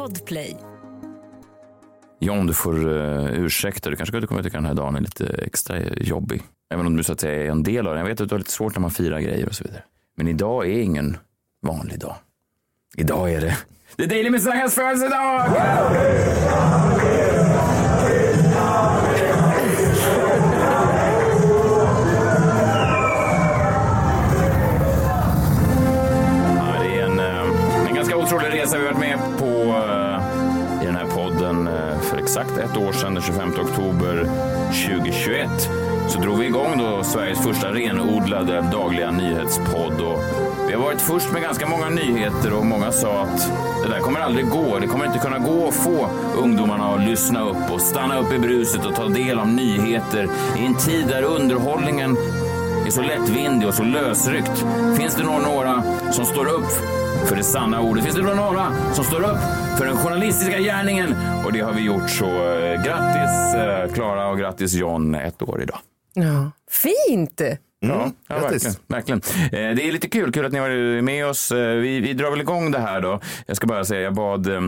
Podplay. John, du får uh, ursäkta. Du kanske kommer tycka den här dagen är lite extra jobbig. Även om du så att säga är en del av den. Jag vet att du har lite svårt när man firar grejer och så vidare. Men idag är ingen vanlig dag. Idag är det The Daily Messiahs födelsedag! Ganska har vi varit med på eh, i den här podden. Eh, för exakt ett år sedan, den 25 oktober 2021, så drog vi igång då Sveriges första renodlade dagliga nyhetspodd. Och vi har varit först med ganska många nyheter och många sa att det där kommer aldrig gå. Det kommer inte kunna gå att få ungdomarna att lyssna upp och stanna upp i bruset och ta del av nyheter i en tid där underhållningen är så lättvindig och så lösryckt. Finns det några, några som står upp för det sanna ordet? Finns det några, några som står upp för den journalistiska gärningen? Och det har vi gjort så eh, grattis eh, Klara och grattis John, ett år idag. Ja. Fint! Ja, ja verkligen. verkligen. Eh, det är lite kul, kul att ni har varit med oss. Eh, vi, vi drar väl igång det här då. Jag ska bara säga, jag bad eh,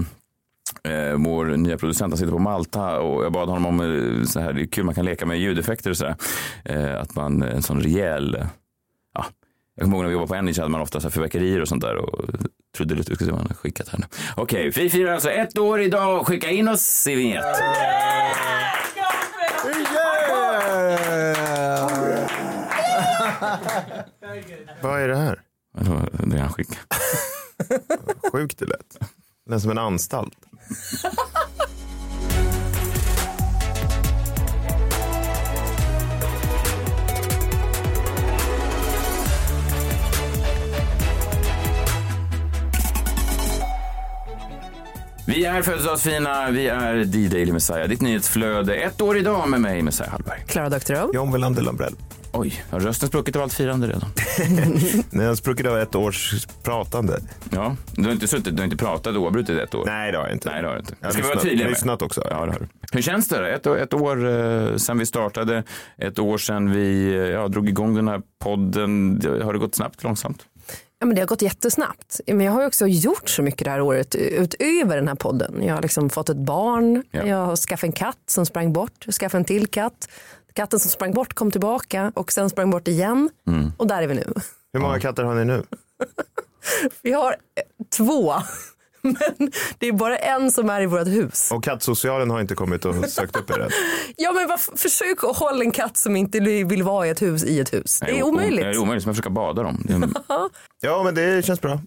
eh, vår nya producent, han sitter på Malta och jag bad honom om eh, så här, det är kul man kan leka med ljudeffekter och sådär. Eh, att man, en sån rejäl, eh, ja, jag kommer ihåg när vi jobbade på Energy hade man ofta så här fyrverkerier och sånt där och trodde lite, ska se vad han har skickat här nu. Okej, vi firar alltså ett år idag, skicka in oss i vignett. Vad är det här? Det han skickade. Sjukt det lät. Det som en anstalt. Vi är födelsedagsfina, vi är D-Daily Messiah, ditt nyhetsflöde. Ett år idag med mig, Messiah Hallberg. Klara Doktorow. John Welander Lambrell. Oj, har rösten spruckit av allt firande redan? Nej, jag spruckit av ett års pratande. Ja, du har inte suttit, du har inte pratat oavbrutet ett år? Nej, det har jag inte. Nej, det har inte. Jag har Ska vi vara lyssnat- tydliga med? lyssnat också. Ja, det har du. Hur känns det? då? Ett, år- ett år eh, sedan vi startade, ett år sedan vi eh, ja, drog igång den här podden. Har det gått snabbt, långsamt? Ja, men det har gått jättesnabbt. Men jag har också gjort så mycket det här året utöver den här podden. Jag har liksom fått ett barn, Ja. jag har skaffat en katt som sprang bort, jag skaffade en till katt. Katten som sprang bort kom tillbaka och sen sprang bort igen. Mm. Och där är vi nu. Hur många katter har ni nu? Vi har eh, två, men det är bara en som är i vårt hus. Och kattsocialen har inte kommit och sökt upp er än. Ja men varför, försök att hålla en katt som inte vill vara i ett hus i ett hus. Det är omöjligt. Det är omöjligt, att försöka bada dem. Ja, men det känns bra.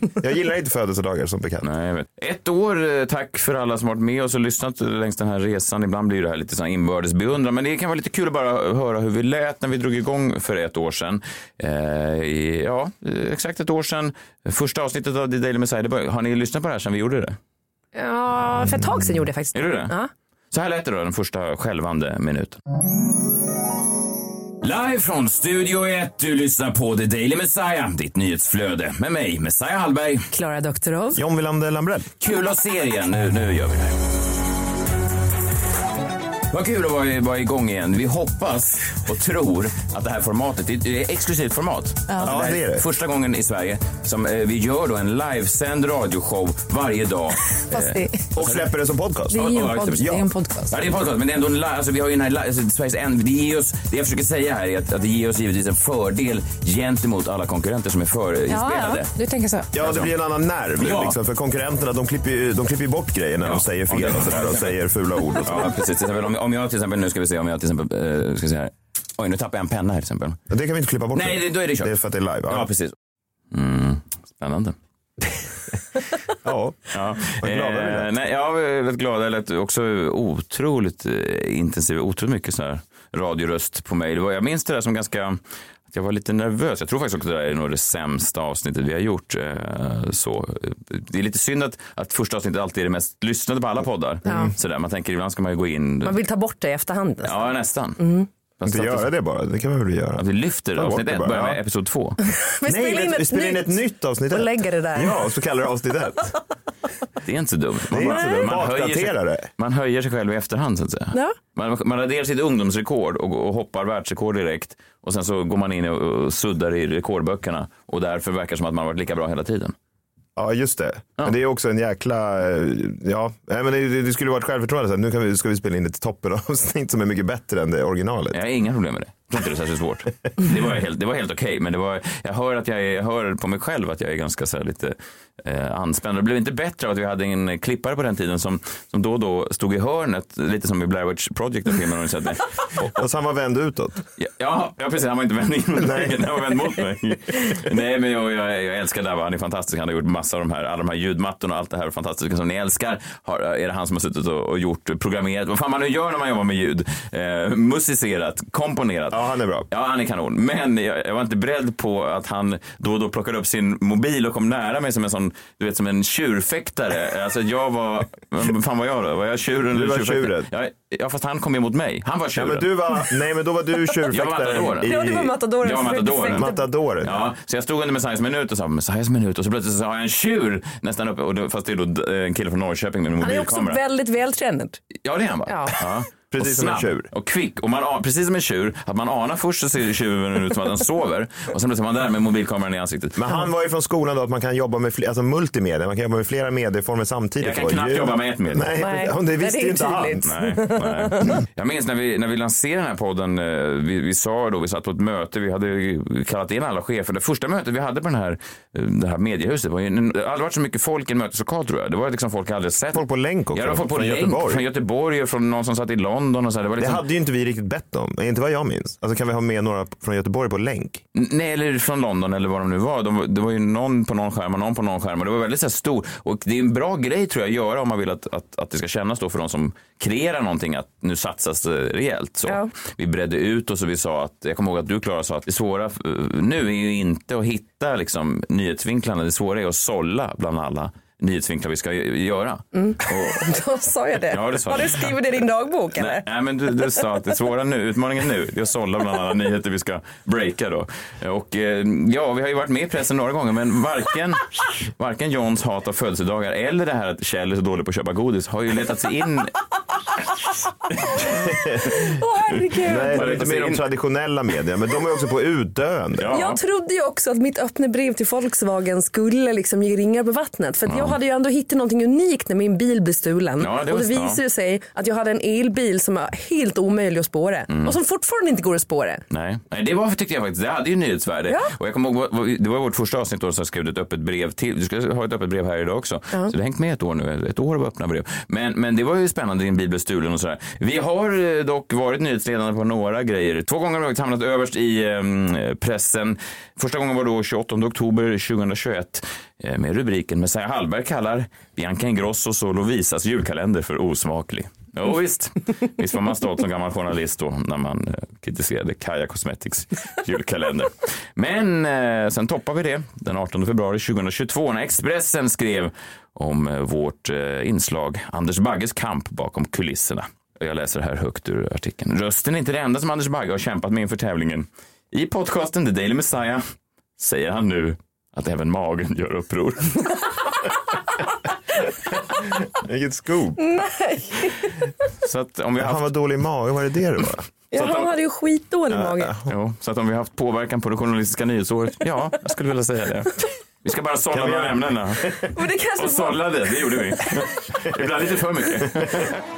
jag gillar inte födelsedagar som bekant. nej, jag vet. Ett år, eh, tack för alla som varit med oss och lyssnat längs den här resan. Ibland blir det här lite sån inbördes beundran, men det kan vara lite kul att bara höra hur vi lät när vi drog igång för ett år sedan. Eh, ja, eh, exakt ett år sedan. Första avsnittet av The Daily Messiah. Har ni lyssnat på det här sedan vi gjorde det? Ja, för ett tag sedan gjorde jag faktiskt Är det det? Ja. Så här lät det då, den första skälvande minuten. Live från Studio 1, du lyssnar på The Daily Messiah, ditt nyhetsflöde med mig, Messiah Hallberg. Klara Doktorow. John Wilander Lambrell. Kul att se er igen, nu, nu gör vi det. Vad kul att vara, vara igång igen. Vi hoppas och tror att det här formatet, det är ett exklusivt format. Alltså, Ja, här det är det. Första gången i Sverige som eh, vi gör då en livesänd radioshow varje dag. Fast det, Och släpper det som podcast. det är ju en, pod, ja. det är en podcast. Ja, det är en podcast, men det är ändå en, alltså, vi har ju den här, alltså, Sveriges en, det, ger oss, det jag försöker säga här är att, att det ger oss givetvis en fördel gentemot alla konkurrenter som är förinspelade. ja, du tänker så. Ja, det blir en annan nerv. Ja. Liksom, för konkurrenterna de klipper, ju- de klipper bort grejer när de säger fel och, sådär, och säger fula ord. Och. Ja, precis. Om, jag till exempel, nu ska vi se, om jag till exempel, eh, ska se här. Oj, nu tappade jag en penna här till exempel. Det kan vi inte klippa bort. Nej, det, då är det kört. Det är för att det är live. Ja, Ja. precis. Mm, spännande. Ja. Ja. Vad glada vi lät. Eh, nej, ja, vi är rätt glada. Det lät också otroligt eh, intensiv, otroligt mycket så här radioröst på mig. Det var, jag minns det där som ganska, att jag var lite nervös. Jag tror faktiskt också att det där är nog det sämsta avsnittet vi har gjort. Eh, så. Det är lite synd att, att första avsnittet alltid är det mest lyssnade på alla poddar. Så där, man tänker ibland ska man ju gå in. Man vill ta bort det i efterhand. nästan. Ja, nästan. Fast Inte göra det bara. Det kan man väl göra. Att vi lyfter Ta avsnitt det ett, bara, börjar med ja. episod två. Men Nej, spela in vi ett spelar in nytt. ett nytt avsnitt. och ett. lägger det där. Ja, och så kallar det avsnitt ett. Det är inte så dumt. Är inte så dumt. Bakdatera det. man höjer sig själv i efterhand så att säga. Ja. Man, man raderar sitt ungdomsrekord och, och hoppar världsrekord direkt. Och sen så går man in och, och suddar i rekordböckerna. Och därför verkar det som att man har varit lika bra hela tiden. Ja, just det. Men det är också en jäkla, eh, ja, nej, men det, det skulle vara ett självförtroende. så här, Nu kan vi, ska vi spela in ett toppen avsnitt som är mycket bättre än det originalet. Jag har inga problem med det. Jag tror inte det är särskilt svårt. Det var helt, det var helt okej, men det var, jag, hör att jag, är, jag hör på mig själv att jag är ganska så lite eh, anspänd. Det blev inte bättre av att vi hade en klippare på den tiden som, som då och då stod i hörnet, lite som i Blair Witch Project, där filmen. Och, han var vänd utåt. Ja, ja, precis. Han var inte vänd in mot mig, han var vänd mot mig. Nej, men jag, jag, jag älskar Dabba. Han är fantastisk. Han har gjort massa av de här, alla de här ljudmattorna och allt det här fantastiska som ni älskar. Har, är det han som har suttit och, och gjort, programmerat, vad fan man nu gör när man jobbar med ljud. Eh, musicerat, komponerat. Ja, han är bra. Ja, han är kanon. Men jag, jag var inte beredd på att han då och då plockade upp sin mobil och kom nära mig som en sån, du vet, som en tjurfäktare. Alltså jag var, vad fan var jag då? Var jag tjuren Du eller var tjurfäktaren? tjuren. Ja, ja, fast han kom ju mot mig. Han var Ja, tjuren. men du var, nej men då var du matadoren. tjurfäktaren Ja, det var i matadoren. Jag var matadoren. Matadoren. Ja, så jag stod under Messiahs minut och sa Messiahs minut och så plötsligt så har jag en tjur nästan uppe. Och då, fast det är då en kille från Norrköping med en Han är också mobilkamera. väldigt vältränad. Ja, det är han va? Ja. Precis och som en snabb tjur. Och kvick. Och man, an- precis som en tjur. Att man anar först så ser tjuren ut som att den sover. Och sen blir man där med mobilkameran i ansiktet. Men han var ju från skolan då att man kan jobba med fler, alltså multimedia, man kan jobba med flera medieformer samtidigt. Jag kan då. knappt jobba med ett medie. Nej, Nej. det Nej, visste det är ju inte han. Nej, nej. Jag minns när vi, när vi lanserade den här podden, eh, vi, vi sa då, vi satt på ett möte, vi hade ju kallat in alla chefer. Det första mötet vi hade på den här, eh, det här mediehuset var ju, det har aldrig varit så mycket folk i en möteslokal tror jag. Det var liksom folk jag aldrig sett. Folk på länk också, Ja, folk på från länk, Göteborg. från Göteborg och från någon som satt i London och så. här. Det var Det liksom, hade ju inte vi riktigt bett om, inte vad jag minns. Alltså kan vi ha med några från Göteborg på länk? Nej, eller från London eller vad de nu var. De, det var ju någon på någon skärm och någon på någon skärm. Och det var väldigt så här, stor. Och det är en bra grej tror jag att göra om man vill att, att, att det ska kännas då för de som kreerar någonting att nu satsas det rejält. Så. Ja. Vi bredde ut och vi sa att, jag kommer ihåg att du Klara sa att det svåra nu är ju inte att hitta liksom, nyhetsvinklarna. Det svåra är att sålla bland alla nyhetsvinklar vi ska göra. Och, Då sa jag det. Ja, det sa Har du. skrivit det i din dagbok eller? Nej, nej, men du, du sa att det svåra nu, utmaningen nu, det är att sålla bland alla nyheter vi ska breaka då. Och eh, ja, vi har ju varit med i pressen några gånger, men varken, varken Johns hat av födelsedagar eller det här att Kjell är så dålig på att köpa godis har ju letat sig in. Åh herregud. Nej, det är inte mer de traditionella medierna, men de är också på utdöende. Ja. Jag trodde ju också att mitt öppna brev till Volkswagen skulle liksom ge ringar på vattnet. För att jag hade ju ändå hittat någonting unikt när min bil blev stulen. Ja, det och det visade sig att jag hade en elbil som var helt omöjlig att spåra. Mm. Och som fortfarande inte går att spåra. Nej, nej det var, tyckte jag faktiskt, det hade ju nyhetsvärde. Ja. Och jag kommer ihåg, det var vårt första avsnitt då som jag skrev ett öppet brev till. Du ska ha ett öppet brev här idag också. Så det har hängt med ett år nu, ett år av öppna brev. Men, men det var ju spännande, din bil blev stulen och sådär. Vi har eh, dock varit nyhetsledande på några grejer. Två gånger har vi hamnat överst i eh, pressen. Första gången var då 28 oktober 2021 eh, med rubriken Messiah Hallberg kallar Bianca Ingrossos och Lovisas julkalender för osmaklig. Jo, visst. visst var man stolt som gammal journalist då när man eh, kritiserade Kaja Cosmetics julkalender. Men eh, sen toppade vi det den 18 februari 2022 när Expressen skrev om eh, vårt eh, inslag Anders Bagges kamp bakom kulisserna. Jag läser här högt ur artikeln. Rösten är inte det enda som Anders Bagge har kämpat med inför tävlingen. I podcasten The Daily Messiah säger han nu att även magen gör uppror. Vilket scoop. Så att om vi har Han haft var dålig i magen, var det det det var? Ja, han hade ju skitdålig mage. Jo, så att om vi har haft påverkan på det journalistiska nyhetsåret, ja, jag skulle vilja säga det. Vi ska bara sålla göra- ämnena. Men det kanske Och var... sållade, det gjorde vi. Ibland lite för mycket.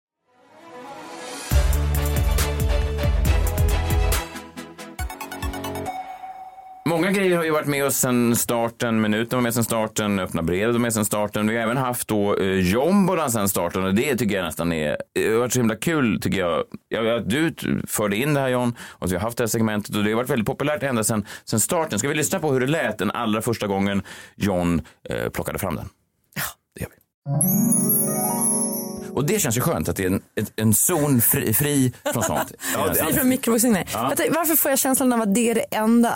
Många grejer har ju varit med oss sedan starten. Minuten var med sedan starten, Öppna brevet var med sedan starten. Vi har även haft då eh, Jombolan sedan starten och det tycker jag nästan är, det har varit så himla kul tycker jag. jag att du förde in det här John och så vi har haft det här segmentet och det har varit väldigt populärt ända sedan, sedan starten. Ska vi lyssna på hur det lät den allra första gången John eh, plockade fram den? Ja, det gör vi. Och det känns ju skönt att det är en, en zon fri, fri från sånt. Fri från mikrovågsugnar. Tänker, Varför får jag känslan av att det är det enda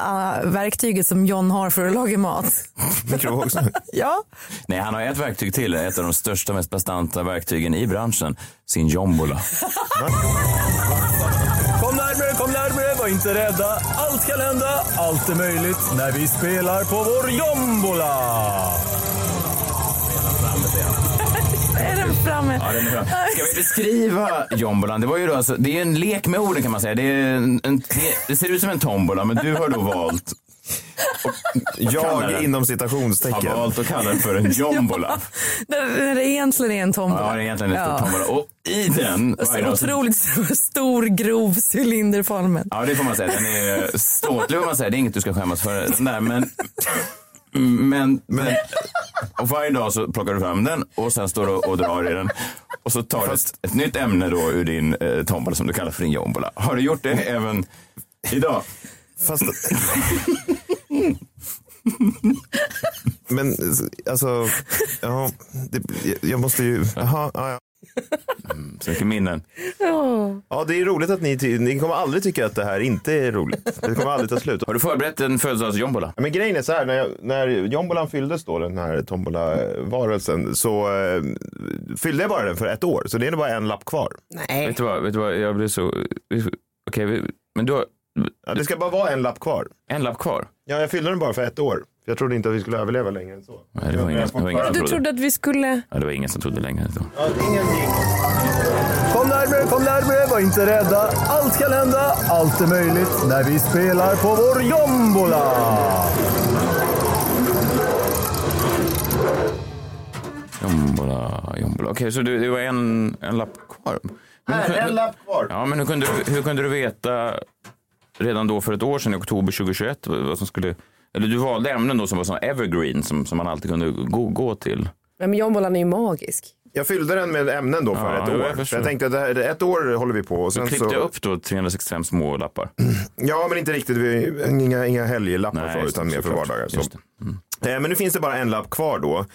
uh, verktyget som John har för att laga mat? Mikrovågsugn. Ja, Nej, han har ett verktyg till, ett av de största, mest bastanta verktygen i branschen. Sin jombola. Kom närmare, kom närmare, var inte rädda. Allt kan hända, allt är möjligt när vi spelar på vår jombola. Framme? Ja, den är bra. Ska vi beskriva jombolan? Det, var ju då alltså, det är en lek med orden kan man säga. Det, är en, en, det, ser ut som en tombola, men du har då valt, Jag inom har citationstecken. valt att kalla den för en jombola. När när det egentligen är en tombola. Ja, det är egentligen en Ja. tombola. Och i den... Så otroligt stor, grov cylinderformen. Ja, det får man säga. Den är ståtlig, får man säga. Det är inget du ska skämmas för. Den där, men, men, men, och varje dag så plockar du fram den och sen står du och drar i den. Och så tar du ett, ett nytt ämne då ur din eh, tombola som du kallar för din jombola. Har du gjort det även idag? Fast... Men alltså, ja, det, jag måste ju, jaha, ja, ja. Så mycket minnen. ja det är roligt att ni, ni kommer aldrig tycka att det här inte är roligt. Det kommer aldrig ta slut. Har du förberett en födelsedagsjombola? Ja, Men grejen är så här, när, jag, när jombolan fylldes då, den här tombola-varelsen, så eh, fyllde jag bara den för ett år. Så det är bara en lapp kvar. Nej. Vet du vad, vet du vad jag blir så... Okej, vi- men du har Ja, det ska bara vara en lapp kvar. en lapp kvar. Ja, jag fyllde den bara för ett år. För jag trodde inte att vi skulle överleva längre än så. Nej, det var ingen, det var ingen som Du trodde. trodde att vi skulle... Ja, det var ingen som trodde längre. Ja, ingen gick. Kom närmare, kom närmare, var inte rädda. Allt kan hända, allt är möjligt när vi spelar på vår jombola. Jombola, jombola. Okej, så det, det var en, en lapp kvar. Men Här, kunde- en lapp kvar. Ja, men hur kunde, du- hur kunde du veta redan då för ett år sedan i oktober 2021 vad som skulle... Eller du valde ämnen då som var som evergreen som, som man alltid kunde gå, gå till. Nej, men jombolan är ju magisk. Jag fyllde den med ämnen då för Ja, ett jag år. förstår. För jag tänkte att det här, ett år håller vi på. Och Du sen klippte så, upp då 365 små lappar. Ja, men inte riktigt. Vi, inga, inga helglappar för, utan mer för vardagar. Så. Det. Eh, Men nu finns det bara en lapp kvar då.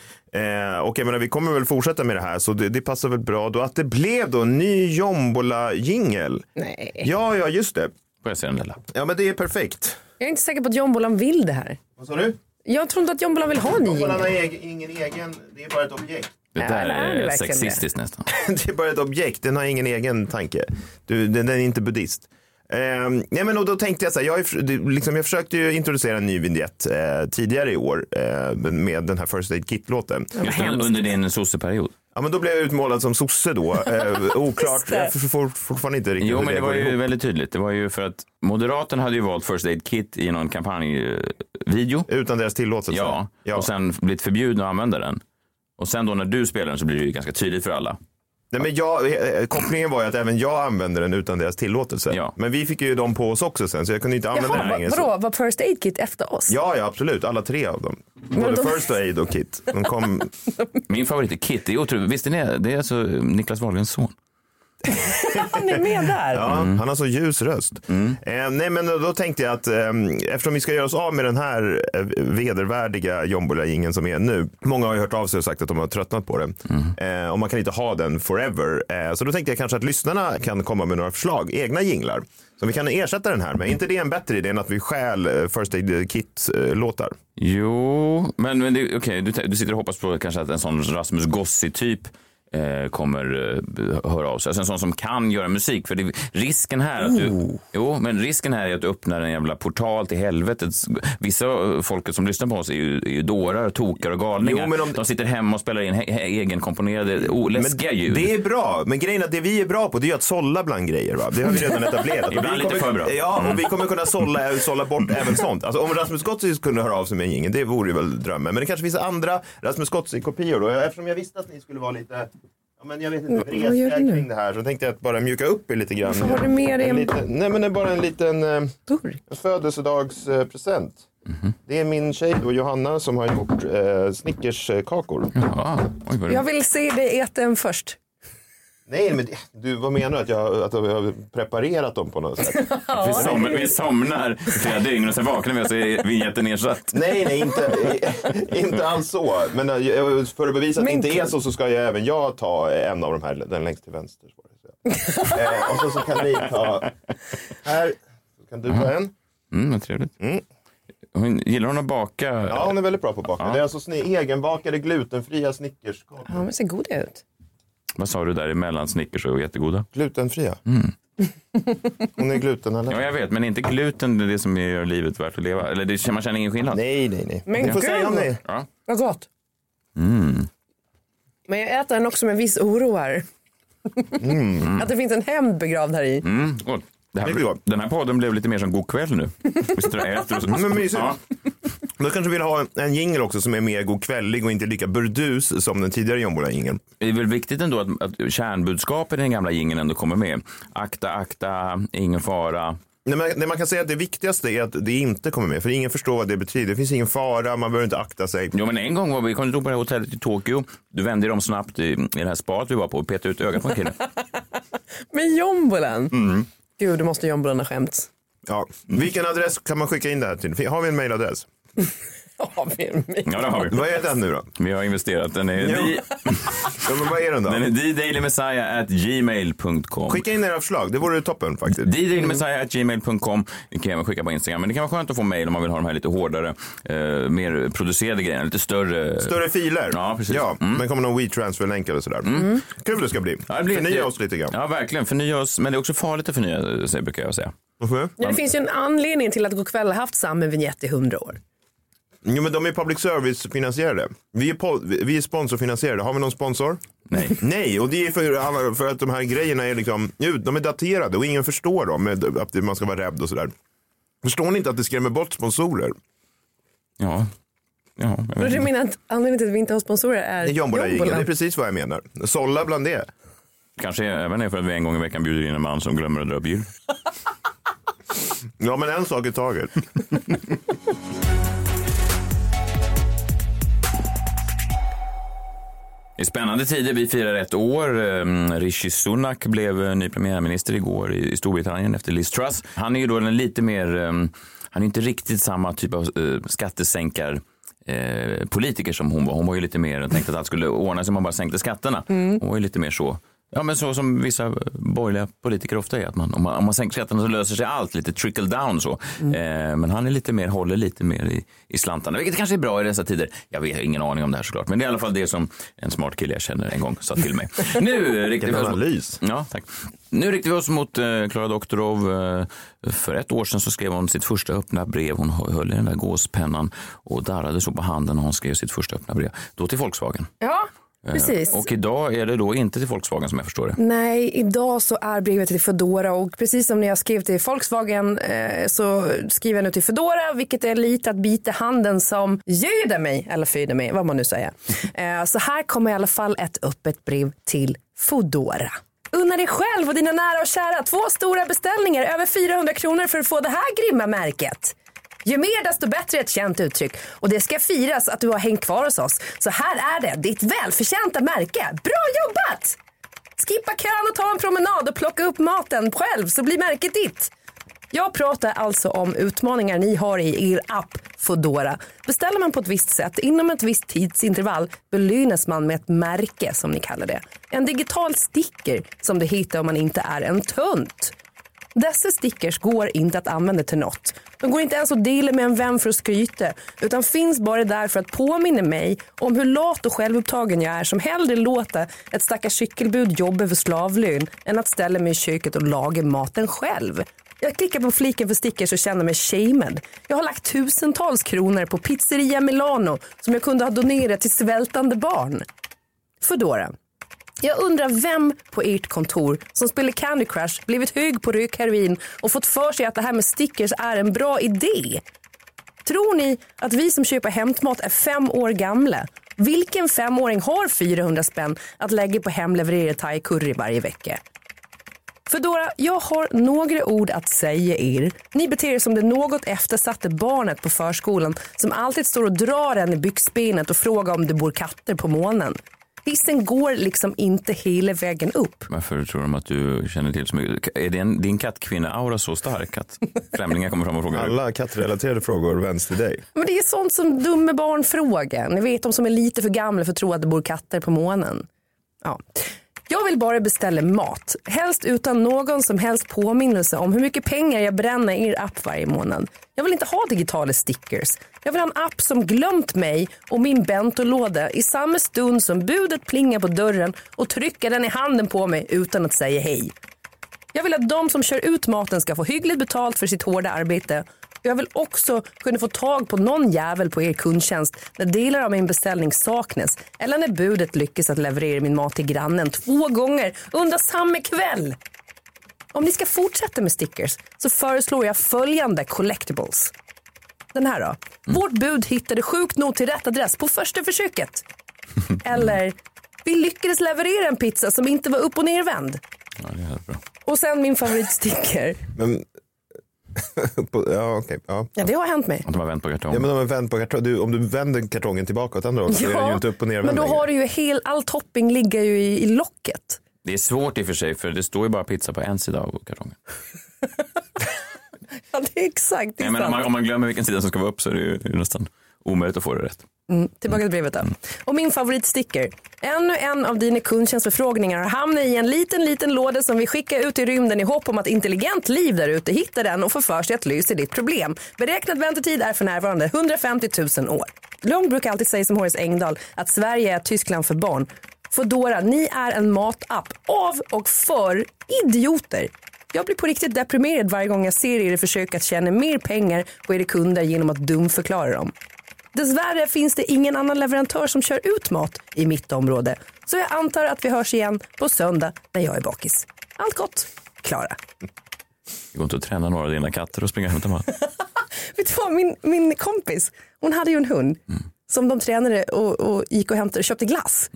Eh, och jag menar, vi kommer väl fortsätta med det här så det, det passar väl bra då att det blev då en ny jombola-jingel. Nej. Ja, ja, just det. Får jag se den där lappen? Ja, men det är perfekt. Jag är inte säker på att jombolan vill det här. Vad sa du? Jag tror inte att jombolan vill ha en ny Jombolan har jingel. egen, ingen egen, det är bara ett objekt. Det Ja, där det är det är verkligen sexistiskt nästan. det är bara ett objekt, den har ingen egen tanke. Du, den, den är inte buddhist. Eh, nej men och då tänkte jag så här, jag, det- liksom, jag försökte ju introducera en ny vignett eh, tidigare i år eh, med den här First Aid Kit-låten. Just under, under din sosseperiod. Ja men då blev jag utmålad som sosse då. Eh, oklart, jag får fortfarande inte riktigt Jo, men det var ju ihop. väldigt tydligt. Det var ju för att Moderaterna hade ju valt First Aid Kit i någon kampanjvideo. Utan deras tillåtelse. Ja, ja. och sen blivit förbjudna att använda den. Och sen då när du spelar den så blir det ju ganska tydligt för alla. Nej, men jag, eh, kopplingen var ju att även jag använde den utan deras tillåtelse. Ja. Men vi fick ju dem på oss också sen så jag kunde inte använda den Jaha, längre. va- Så. vadå? Var First Aid Kit efter oss? Ja, ja absolut. Alla tre av dem. Både då- First Aid och Kit. De kom... Min favorit är Kit. Det är otroligt. Visste ni det? är alltså Niklas Wahlgrens son. Han är med där. Ja, Han har så ljus röst. Eh, nej, men då tänkte jag att eh, eftersom vi ska göra oss av med den här eh, vedervärdiga jombola som är nu. Många har ju hört av sig och sagt att de har tröttnat på den. Eh, och man kan inte ha den forever. Eh, så då tänkte jag kanske att lyssnarna kan komma med några förslag, egna jinglar. Som vi kan ersätta den här med. Är inte det en bättre idé än att vi stjäl eh, First Aid Kit-låtar? Jo, men, men det, okej, du, du sitter och hoppas på kanske att en sån Rasmus Gossi-typ eh, kommer eh, höra av sig. Alltså en sån som kan göra musik. För det, risken här att du, jo, men risken här är att du öppnar en jävla portal till helvetet. Vissa av folket som lyssnar på oss är ju, är ju dårar, tokar och galningar. Jo, men om- De sitter hemma och spelar in he, he, egenkomponerade, oh, läskiga ljud. Det är bra, men grejen är att det vi är bra på det är att sålla bland grejer. Va? Det har vi redan etablerat. Ibland lite för bra. Mm. Ja, och vi kommer kunna sålla, sålla bort även sånt. Alltså, om Rasmus Gottsy kunde höra av sig med en jingel, det vore ju väl drömmen. Men det kanske finns andra Rasmus Gottsy-kopior. Och eftersom jag visste att ni skulle vara lite, ja, men jag vet inte, vad gör du nu? kring det här så tänkte jag att bara mjuka upp er lite grann. Varför har du med dig en en liten, Nej men det är bara en liten eh, burk? födelsedagspresent. Mhm. Det är min tjej då, Johanna som har gjort eh, Snickerskakor. Ja, oj, vad Jag vill se dig äta en först. Nej, men du, vad menar du? Att jag, att jag har preparerat dem på något sätt? Vi, som, vi somnar i flera dygn och sen vaknar vi och så är vignetten nedsatt. Nej, nej, inte, inte alls så. Men eh, för att bevisa att det inte är så så ska jag även jag ta en av de här, den längst till vänster. Eh, och så, så kan ni ta, här, så kan du ta en. Mm, vad trevligt. Hon, gillar hon att baka? Ja, hon är väldigt bra på att baka. Ja. Det är alltså egenbakade glutenfria snickerskal. Ja, men ser goda ut. Vad sa du där emellan Snickers och jättegoda? Glutenfria. Hon är glutenallergiker. Ja, jag vet, men är inte gluten det som gör livet värt att leva? Eller det, man känner ingen skillnad? Nej, nej, nej. Men gud. säga. Ja. Vad gott. Mm. Men jag äter den också med viss oro här. Att det finns en hämnd begravd här i. Mm. Det här, gott. den här podden blev lite mer som god kväll nu. Vi sitter och äter och så. Men mysigt. Ja. Då kanske vill ha en jingel också som är mer godkvällig och inte lika burdus som den tidigare Jombola-jingeln. Det är väl viktigt ändå att, att kärnbudskapet i den gamla jingeln ändå kommer med. Akta, akta, ingen fara. Nej, men, nej, man kan säga att det viktigaste är att det inte kommer med, för ingen förstår vad det betyder. Det finns ingen fara, man behöver inte akta sig. Jo, men en gång var vi, kom du på det här hotellet i Tokyo? Du vände dig om snabbt i, i det här spat vi var på och petade ut ögat på en kille. Med jombolen. Gud, du måste jombolen ha skämts. Ja. Vilken adress kan man skicka in det här till? Har vi en mailadress? Har vi en mail? Ja, det har vi. Vad är den nu då? Vi har investerat. Den är, Ja. di, Ja, men vad är den då? den är ddailymessiah.gmail.com. Skicka in era förslag, det vore toppen faktiskt. ddailymessiah.gmail.com. Det kan även skicka på Instagram. Men det kan vara skönt att få mejl om man vill ha de här lite hårdare, eh, mer producerade grejerna. Lite större. Större filer. Ja, precis. Ja, Mm. men kommer någon WeTransfer-länk eller sådär. Kul det ska bli. Ja, det blir Förnya ett- oss lite grann. Ja, verkligen. Förnya oss. Men det är också farligt att förnya sig, brukar jag säga. Varför? Ja, det finns ju en anledning till att Go'kväll har haft samma vignett i hundra år. Jo, men de är public service-finansierade. Vi är, po- vi är sponsorfinansierade. Har vi någon sponsor? Nej. Nej, och det är för, för att de här grejerna är liksom, de är daterade och ingen förstår dem, med att man ska vara rädd och sådär. Förstår ni inte att det skrämmer bort sponsorer? Ja. Ja, vet du inte. menar att anledningen till att vi inte har sponsorer är Det är jombola det är precis vad jag menar. Sålla bland det. Kanske även är för att vi en gång i veckan bjuder in en man som glömmer att dra upp djur. Ja, men en sak i taget. I spännande tider. Vi firar ett år. Um, Rishi Sunak blev eh, ny premiärminister igår i, Storbritannien efter Liz Truss. Han är ju då den lite mer, um, han är inte riktigt samma typ av uh, skattesänkar eh, politiker som hon var. Hon var ju lite mer, tänkte att allt skulle ordna sig om man bara sänkte skatterna. Hon var ju lite mer så. Ja, men så som vissa borgerliga politiker ofta är. Att man, om, man, om man sänker skatterna så löser sig allt, lite trickle down så. Eh, men han är lite mer, håller lite mer i, i slantarna, vilket kanske är bra i dessa tider. Jag vet, ingen aning om det här såklart, men det är i alla fall det som en smart kille jag känner en gång sa till mig. Nu riktar vi oss mot- analys. Ja, tack. Nu riktar vi oss mot eh, Klara Doktorov. Eh, för ett år sedan så skrev hon sitt första öppna brev. Hon höll i den där gåspennan och darrade så på handen när hon skrev sitt första öppna brev. Då till Volkswagen. Ja, precis. Och idag är det då inte till Volkswagen som jag förstår det. Nej, idag så är brevet till Fedora och precis som när jag skrev till Volkswagen eh, så skriver jag nu till Fedora vilket är lite att bita handen som göder mig eller föder mig, vad man nu säger. Eh, så här kommer i alla fall ett öppet brev till Fedora. Unna dig själv och dina nära och kära två stora beställningar över 400 kronor för att få det här grymma märket. Ju mer desto bättre är ett känt uttryck och det ska firas att du har hängt kvar hos oss. Så här är det, ditt välförtjänta märke. Bra jobbat! Skippa kön och ta en promenad och plocka upp maten själv så blir märket ditt. Jag pratar alltså om utmaningar ni har i er app Foodora. Beställer man på ett visst sätt inom ett visst tidsintervall belönas man med ett märke som ni kallar det. En digital sticker som du hittar om man inte är en tunt. Dessa stickers går inte att använda till något. De går inte ens att dela med en vän för att skryta utan finns bara där för att påminna mig om hur lat och självupptagen jag är som hellre låter ett stackars cykelbud jobba för slavlön än att ställa mig i köket och laga maten själv. Jag klickar på fliken för stickers och känner mig shamed. Jag har lagt tusentals kronor på pizzeria Milano som jag kunde ha donerat till svältande barn. Foodora. Jag undrar vem på ert kontor som spelar Candy Crush, blivit hög på rökheroin och fått för sig att det här med stickers är en bra idé. Tror ni att vi som köper hämtmat är fem år gamla? Vilken femåring har 400 spänn att lägga på hemlevererad thai curry varje vecka? Fedora, jag har några ord att säga er. Ni beter er som det något eftersatte barnet på förskolan som alltid står och drar en i byxbenet och frågar om det bor katter på månen. Hissen går liksom inte hela vägen upp. Varför tror de att du känner till så mycket? Är din, din kattkvinna-aura så stark att främlingar kommer fram och frågar? Alla kattrelaterade frågor vänds till dig. Men det är sånt som dumma barn frågar. Ni vet de som är lite för gamla för att tro att det bor katter på månen. Ja. Jag vill bara beställa mat, helst utan någon som helst påminnelse om hur mycket pengar jag bränner i er app varje månad. Jag vill inte ha digitala stickers. Jag vill ha en app som glömt mig och min bentolåda i samma stund som budet plingar på dörren och trycker den i handen på mig utan att säga hej. Jag vill att de som kör ut maten ska få hyggligt betalt för sitt hårda arbete. Jag vill också kunna få tag på någon jävel på er kundtjänst när delar av min beställning saknas eller när budet lyckas att leverera min mat till grannen två gånger under samma kväll. Om ni ska fortsätta med stickers så föreslår jag följande collectibles. Den här då. Vårt bud hittade sjukt nog till rätt adress på första försöket. Eller, vi lyckades leverera en pizza som inte var upp och nervänd. Ja, det är bra. Och sen min favoritsticker. Men, på, ja, okej. ja. Ja, det har hänt mig. Att de har vänt på kartongen. Ja, men om, en vänd på kartong, du, om du vänder kartongen tillbaka åt andra hållet så är den ju inte upp och ner men då har du ju hel, all topping ligger ju i, i locket. Det är svårt i och för sig, för det står ju bara pizza på en sida av kartongen. Ja, det är exakt. Det är Nej, men om, man, om man glömmer vilken sida som ska vara upp så är det ju det är nästan omöjligt att få det rätt. Mm, tillbaka till brevet då. Och min favoritsticker. Ännu en av dina kundtjänstförfrågningar har hamnat i en liten, liten låda som vi skickar ut i rymden i hopp om att intelligent liv där ute hittar den och får för sig att lösa ditt problem. Beräknad väntetid är för närvarande 150 000 år. Lång brukar alltid säga som Horace Engdahl att Sverige är Tyskland för barn. Fodora, ni är en matapp av och för idioter. Jag blir på riktigt deprimerad varje gång jag ser er försöka att tjäna mer pengar på era kunder genom att dumförklara dem. Dessvärre finns det ingen annan leverantör som kör ut mat i mitt område. Så jag antar att vi hörs igen på söndag när jag är bakis. Allt gott, Klara. Det går inte att träna några av dina katter och springa och hämta mat. Vet du vad, min, min kompis, hon hade ju en hund som de tränade och, och gick och hämtade och köpte glass.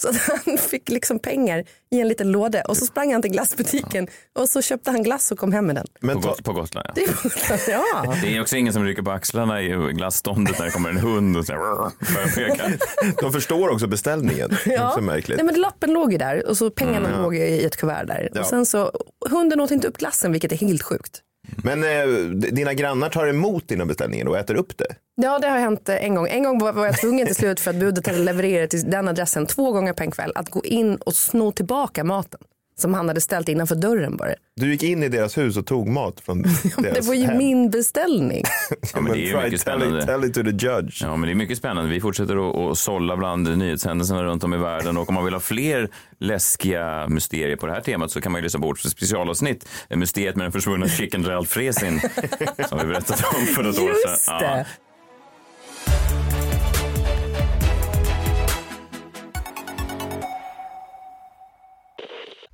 Så att han fick liksom pengar i en liten låda och så sprang han till glassbutiken och så köpte han glass och kom hem med den. På, Men Got- på Gotland, ja. Det är, ja. Det är också ingen som rycker på axlarna i glasståndet när det kommer en hund och så här, de förstår också beställningen. Det är så märkligt. Nej, men lappen låg ju där och så pengarna låg i ett kuvert där. Ja. Och sen så, hunden åt inte upp glassen vilket är helt sjukt. Men eh, dina grannar tar emot dina beställningar och äter upp det. Ja, det har hänt eh, en gång. En gång var var jag tvungen till slut för att budet hade levererat till den adressen två gånger på en kväll att gå in och sno tillbaka maten som han hade ställt innanför dörren bara. Du gick in i deras hus och tog mat från deras Det var ju hem. min beställning. Ja, men det är mycket tell, spännande. it, tell it to the judge. Ja, men det är mycket spännande. Vi fortsätter att, att sålla bland nyhetshändelserna runt om i världen och om man vill ha fler läskiga mysterier på det här temat så kan man ju lyssna på vårt specialavsnitt. Mysteriet med den försvunna chicken Ralph Fresin som vi berättade om för något år sedan. Just det.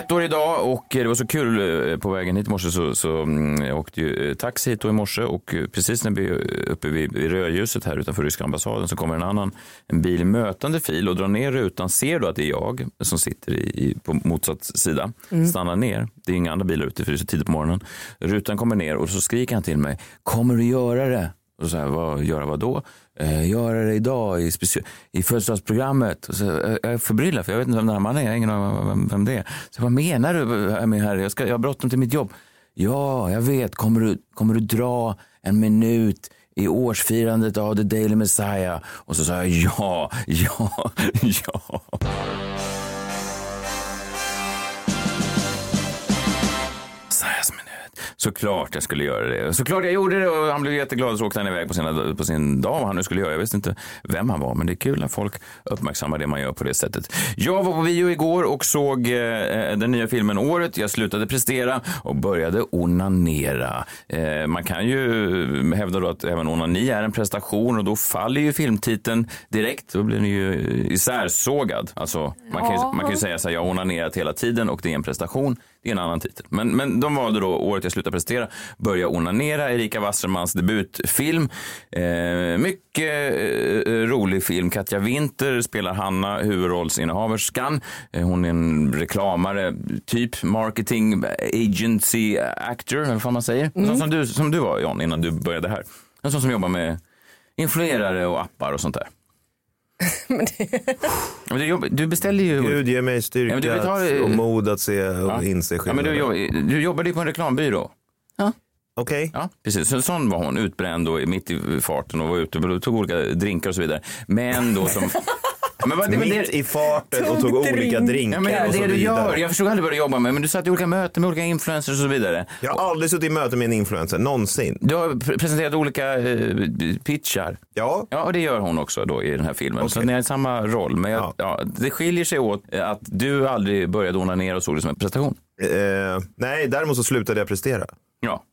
Ett år idag och det var så kul eh, på vägen hit i morse så, så mm, jag åkte ju eh, taxi hit då i morse och eh, precis när vi är uppe vid, vid rödljuset här utanför ryska ambassaden så kommer en annan en bil mötande fil och drar ner rutan, ser då att det är jag som sitter i, på motsatt sida, stannar ner. Det är inga andra bilar ute för det är så tidigt på morgonen. Rutan kommer ner och så skriker han till mig, kommer du göra det? Och så här, vad, göra vad då? Eh, göra det idag i, speci- i födelsedagsprogrammet. Och så, eh, jag är förbryllad för jag vet inte vem den här mannen är. Jag har ingen aning om vem, vem det är. Så vad menar du eh, min herre? Jag, ska, jag har bråttom till mitt jobb. Ja, jag vet. Kommer du, kommer du dra en minut i årsfirandet av The Daily Messiah? Och så sa jag ja, ja, ja. Såklart jag skulle göra det. Såklart jag gjorde det och han blev jätteglad och så åkte han iväg på, sina, på sin dag vad han nu skulle göra. Jag visste inte vem han var men det är kul när folk uppmärksammar det man gör på det sättet. Jag var på bio igår och såg eh, den nya filmen Året. Jag slutade prestera och började onanera. Eh, man kan ju hävda då att även onani är en prestation och då faller ju filmtiteln direkt. Då blir den ju isärsågad. Alltså, man, kan ju, man kan ju säga så här, jag har onanerat hela tiden och det är en prestation. Det är en annan titel. Men, men de valde då året jag slutade prestera, Börja onanera, Erika Wassermans debutfilm. Eh, mycket eh, rolig film. Katja Winter spelar Hanna, huvudrollsinnehaverskan. Eh, hon är en reklamare, typ marketing agency actor, eller vad man säger. Mm. Som, du, som du var John innan du började här. En sån som jobbar med influerare och appar och sånt där. men det... du, du beställer ju... Gud ge mig styrka ja, tar... och mod att se och ja. inse skillnaden. Ja, men du, du jobbade ju på en reklambyrå. Ja. Okej. Okay. Ja, precis. Så, sån var hon, utbränd och mitt i farten och var ute och tog olika drinkar och så vidare. Men då som... Men vad, Mitt det, i farten och tog olika drinkar ja, men det, och det du gör. Jag förstod aldrig vad du jobbar med, men du satt i olika möten med olika influencers och så vidare. Jag har aldrig suttit i möte med en influencer, någonsin. Du har presenterat olika eh, pitchar. Ja. Ja, och det gör hon också då i den här filmen. Så ni har samma roll. Men jag, ja. ja. det skiljer sig åt att du aldrig började onanera och såg det som en prestation. Eh, nej, däremot så slutade jag prestera. Ja.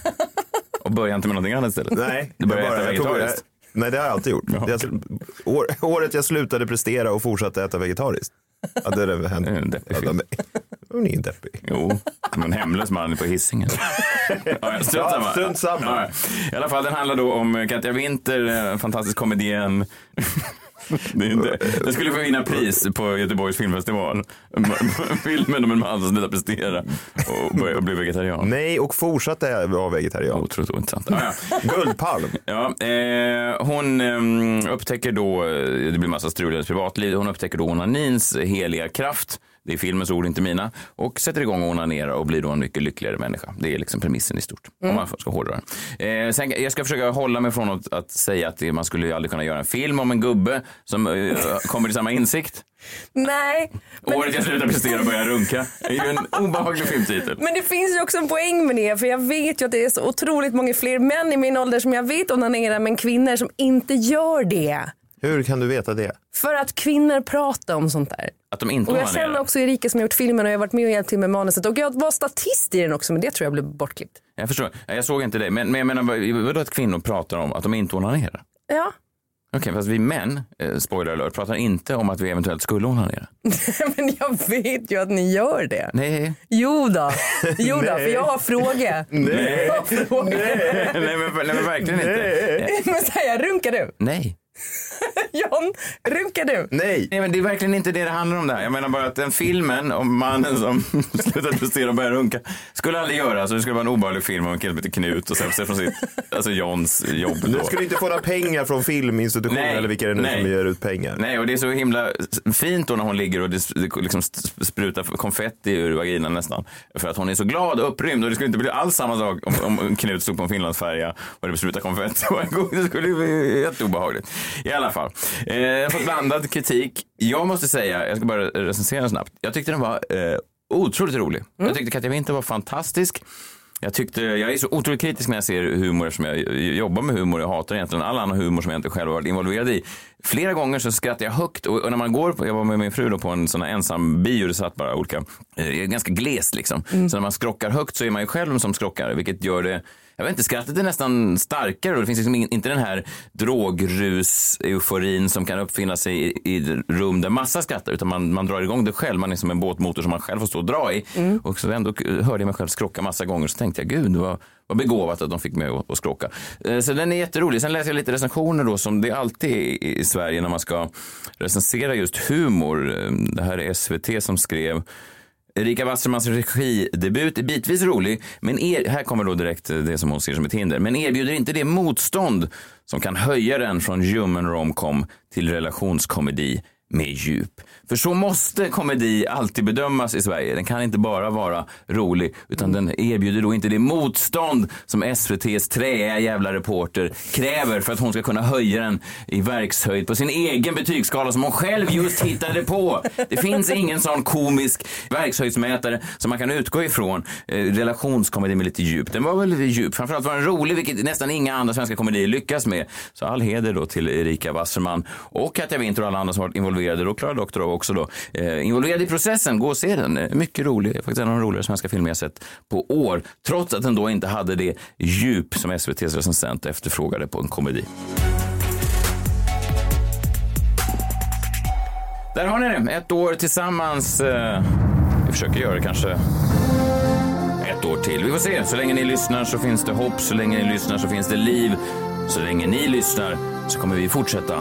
och började inte med någonting annat istället? Nej. Du började äta vegetariskt? Nej, det har jag alltid gjort. Ja. Jag, år, året jag slutade prestera och fortsatte äta vegetariskt. Ja, det är hänt. En deppig film. Hon är ingen deppig. Jo, som en hemlös man på Hisingen. ja, strunt samma. Ja, strunt samma. Ja, I alla fall, den handlar då om Katja Winter, en Den skulle få vinna pris på Göteborgs filmfestival. Filmen om en man som slutar prestera och börjar bli vegetarian. Nej, och fortsatte vara vegetarian. Otroligt ointressant. Ah, ja. Guldpalm. Ja, eh, hon eh, upptäcker då, det blir massa strul i hennes privatliv, hon upptäcker då onanins heliga kraft. Det är filmens ord, inte mina. Och sätter igång och onanerar och blir då en mycket lyckligare människa. Det är liksom premissen i stort. Mm. Om man ska hårdra eh, sen, Jag ska försöka hålla mig från att, att säga att man skulle aldrig kunna göra en film om en gubbe som eh, kommer till samma insikt. Nej. Men... Året jag slutar prestera och börjar runka. Det är ju en obehaglig filmtitel. Men det finns ju också en poäng med det. För jag vet ju att det är så otroligt många fler män i min ålder som jag vet onanerar men kvinnor som inte gör det. Hur kan du veta det? För att kvinnor pratar om sånt där. Att de inte och jag känner också Erika som har gjort filmen och jag har varit med och hjälpt till med manuset. Och jag var statist i den också men det tror jag blev bortklippt. Jag förstår. Jag såg inte det. Men, men jag menar vadå att kvinnor pratar om att de inte onanerar? Ja. Okej, okay, fast vi män, eh, spoiler alert, pratar inte om att vi eventuellt skulle onanera. men jag vet ju att ni gör det. Nej. Jo då, jo då för jag har frågor. Nej. Jag har frågor. Nej. nej, men, nej men verkligen inte. men säger runkar du? Nej. John, runkar du? Nej. Nej, men det är verkligen inte det det handlar om där. Jag menar bara att den filmen om mannen som slutar prestera och börjar runka skulle aldrig göra. Så det skulle vara en obehaglig film om en kille som heter Knut och sig från sitt, alltså Johns jobb. Du skulle inte få några pengar från filminstitutionen eller vilka det är nu nej. som ger ut pengar. Nej, och det är så himla fint då när hon ligger och det liksom sprutar konfetti ur vaginan nästan. För att hon är så glad och upprymd och det skulle inte bli alls samma sak om, om Knut stod på en Finlandsfärja och det sprutar konfetti. Det skulle bli jätteobehagligt. I alla fall. Eh, jag har fått blandad kritik. Jag måste säga, jag ska bara recensera snabbt. Jag tyckte den var eh, otroligt rolig. Mm. Jag tyckte Katja Winter var fantastisk. Jag, tyckte, jag är så otroligt kritisk när jag ser humor eftersom jag jobbar med humor. Jag hatar egentligen all annan humor som jag inte själv varit involverad i. Flera gånger så skrattar jag högt och, när man går, på, jag var med min fru då på en sån här ensam bio, det satt bara olika, eh, ganska glest liksom. Mm. Så när man skrockar högt så är man ju själv som skrockar, vilket gör det jag vet inte, skrattet är nästan starkare och det finns liksom inte den här drogrus-euforin som kan uppfinna sig i, i rum där massa skrattar utan man, man drar igång det själv. Man är som en båtmotor som man själv får stå och dra i. Mm. Och så ändå hörde jag mig själv skrocka massa gånger så tänkte jag gud vad, vad begåvat att de fick mig att, att skråka. Eh, så den är jätterolig. Sen läser jag lite recensioner då som det alltid är i Sverige när man ska recensera just humor. Eh, det här är SVT som skrev Erika Wassermans regidebut är bitvis rolig, men er, här kommer då direkt eh, det som hon ser som ett hinder, men erbjuder inte det motstånd som kan höja den från human romcom till relationskomedi med djup. För så måste komedi alltid bedömas i Sverige. Den kan inte bara vara rolig, utan den erbjuder då inte det motstånd som SVTs träiga jävla reporter kräver för att hon ska kunna höja den i verkshöjd på sin egen betygsskala som hon själv just hittade på. Det finns ingen sån komisk verkshöjdsmätare som man kan utgå ifrån. Eh, relationskomedi med lite djup. Den var väl djup. Framförallt var den rolig, vilket nästan inga andra svenska komedier lyckas med. Så all heder då till Erika Wasserman och Katja Winter och alla andra som varit involverade. Och Klara Doktorov också då. Eh, involverad i processen. Gå och se den. Eh, mycket rolig. Faktiskt en av de roligare svenska filmer jag sett på år. Trots att den då inte hade det djup som SVTs recensent efterfrågade på en komedi. Där har ni det. Ett år tillsammans. Eh, vi försöker göra det kanske ett år till. Vi får se. Så länge ni lyssnar så finns det hopp. Så länge ni lyssnar så finns det liv. Så länge ni lyssnar så kommer vi fortsätta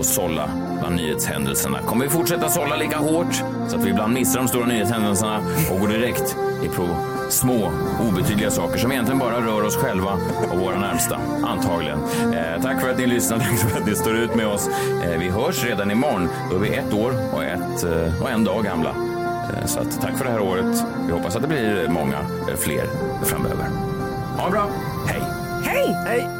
att sålla bland nyhetshändelserna. Kommer vi fortsätta sålla lika hårt så att vi ibland missar de stora nyhetshändelserna och går direkt i på små obetydliga saker som egentligen bara rör oss själva och våra närmsta. Antagligen. Eh, tack för att ni lyssnar, tack för att ni står ut med oss. Eh, vi hörs redan imorgon. Då är vi ett år och, ett, eh, och en dag gamla. Eh, Så att, tack för det här året. Vi hoppas att det blir många eh, fler framöver. Ha det bra. Hej! Hej! Hej!